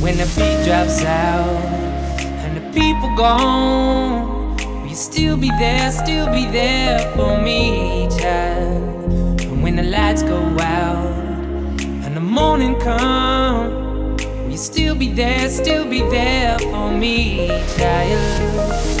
When the beat drops out and the people gone, will you still be there, still be there for me, child? And when the lights go out and the morning comes, will you still be there, still be there for me, child?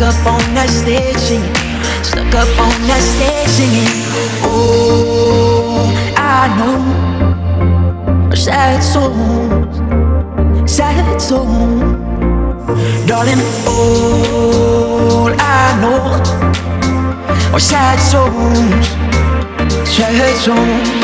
stuck up on that stage singing, stuck up on that stage singing. Oh, I know sad songs, sad songs, darling. All I know are sad songs, sad songs.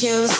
choose.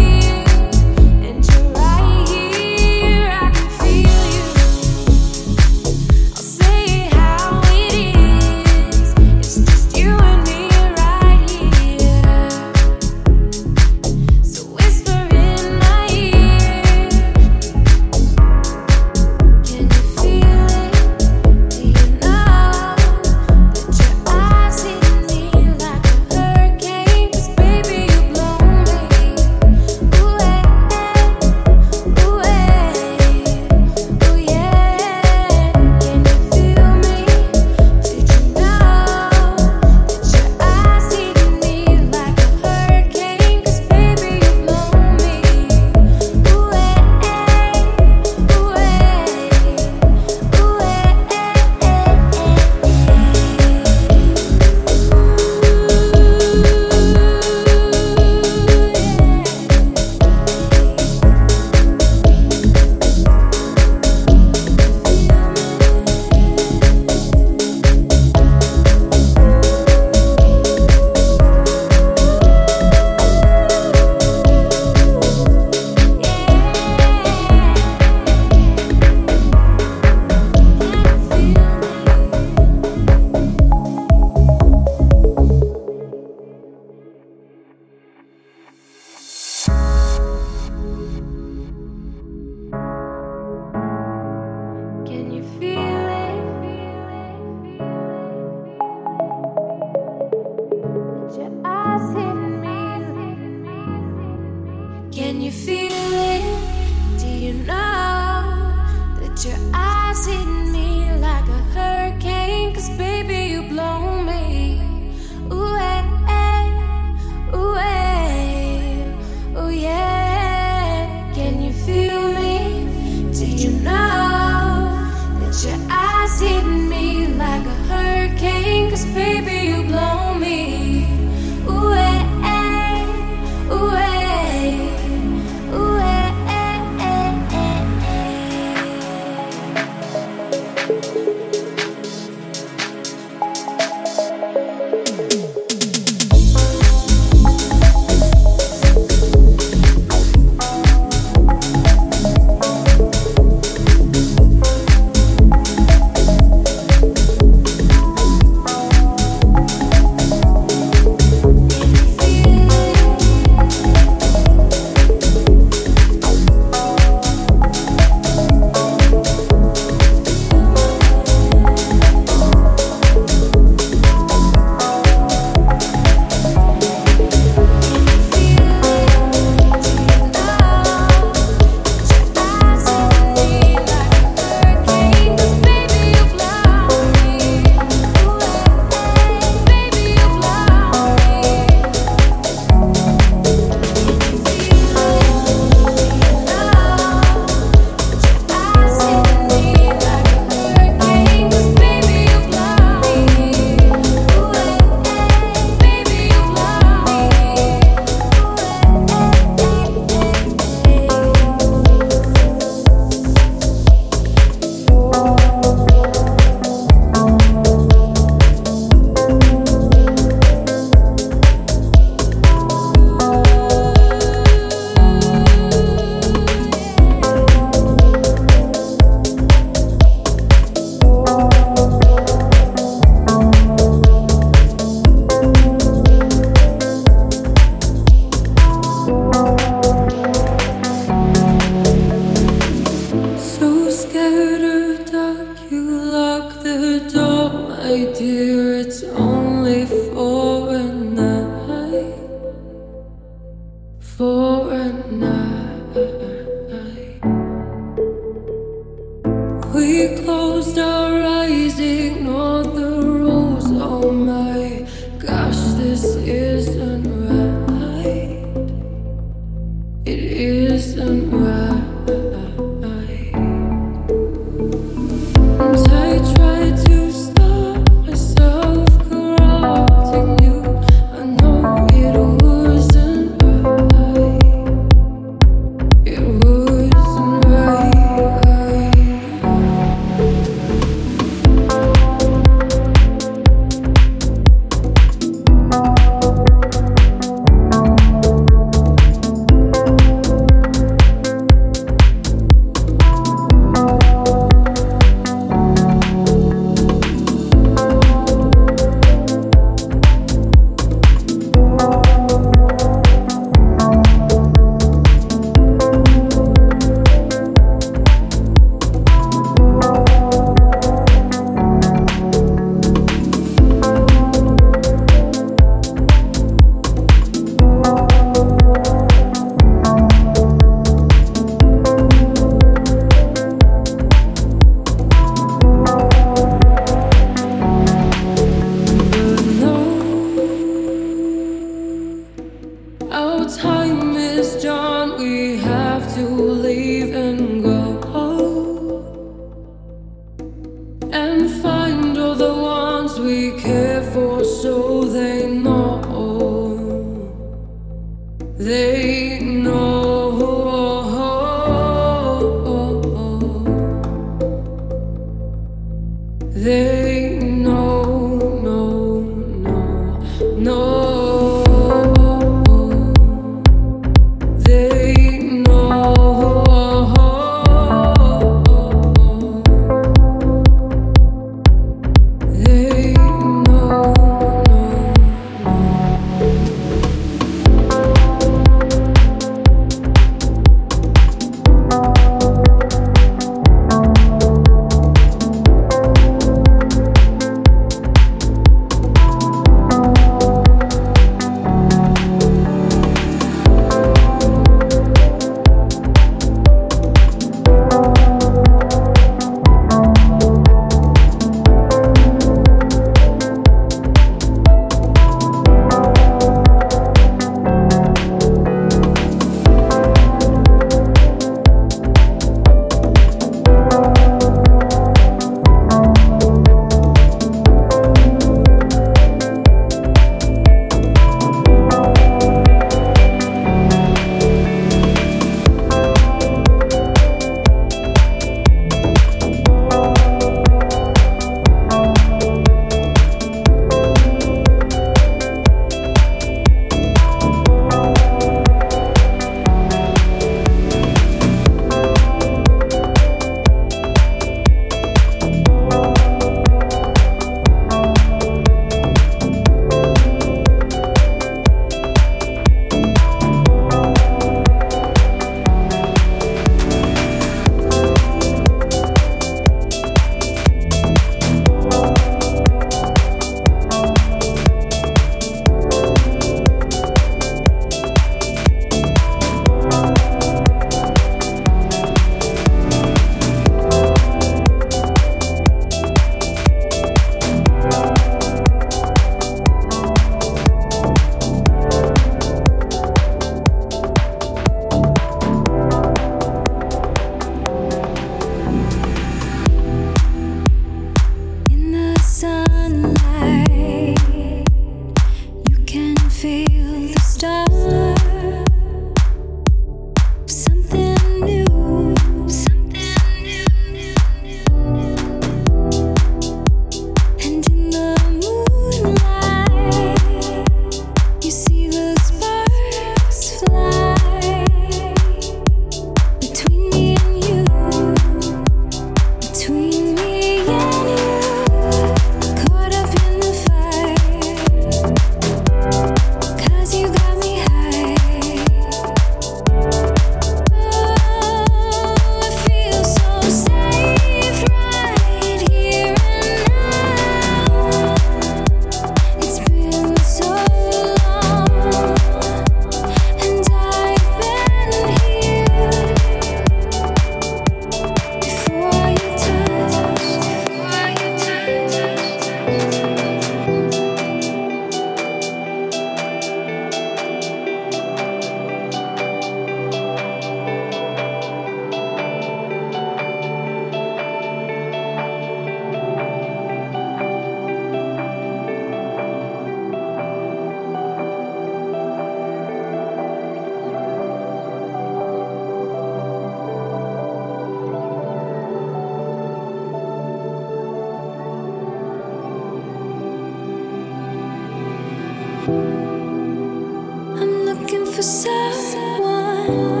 for someone.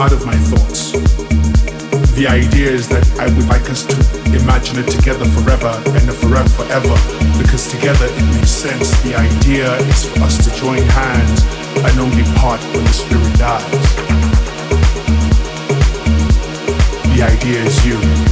Out of my thoughts. The idea is that I would like us to imagine it together forever and forever forever because together it makes sense. The idea is for us to join hands and only part when the spirit dies. The idea is you.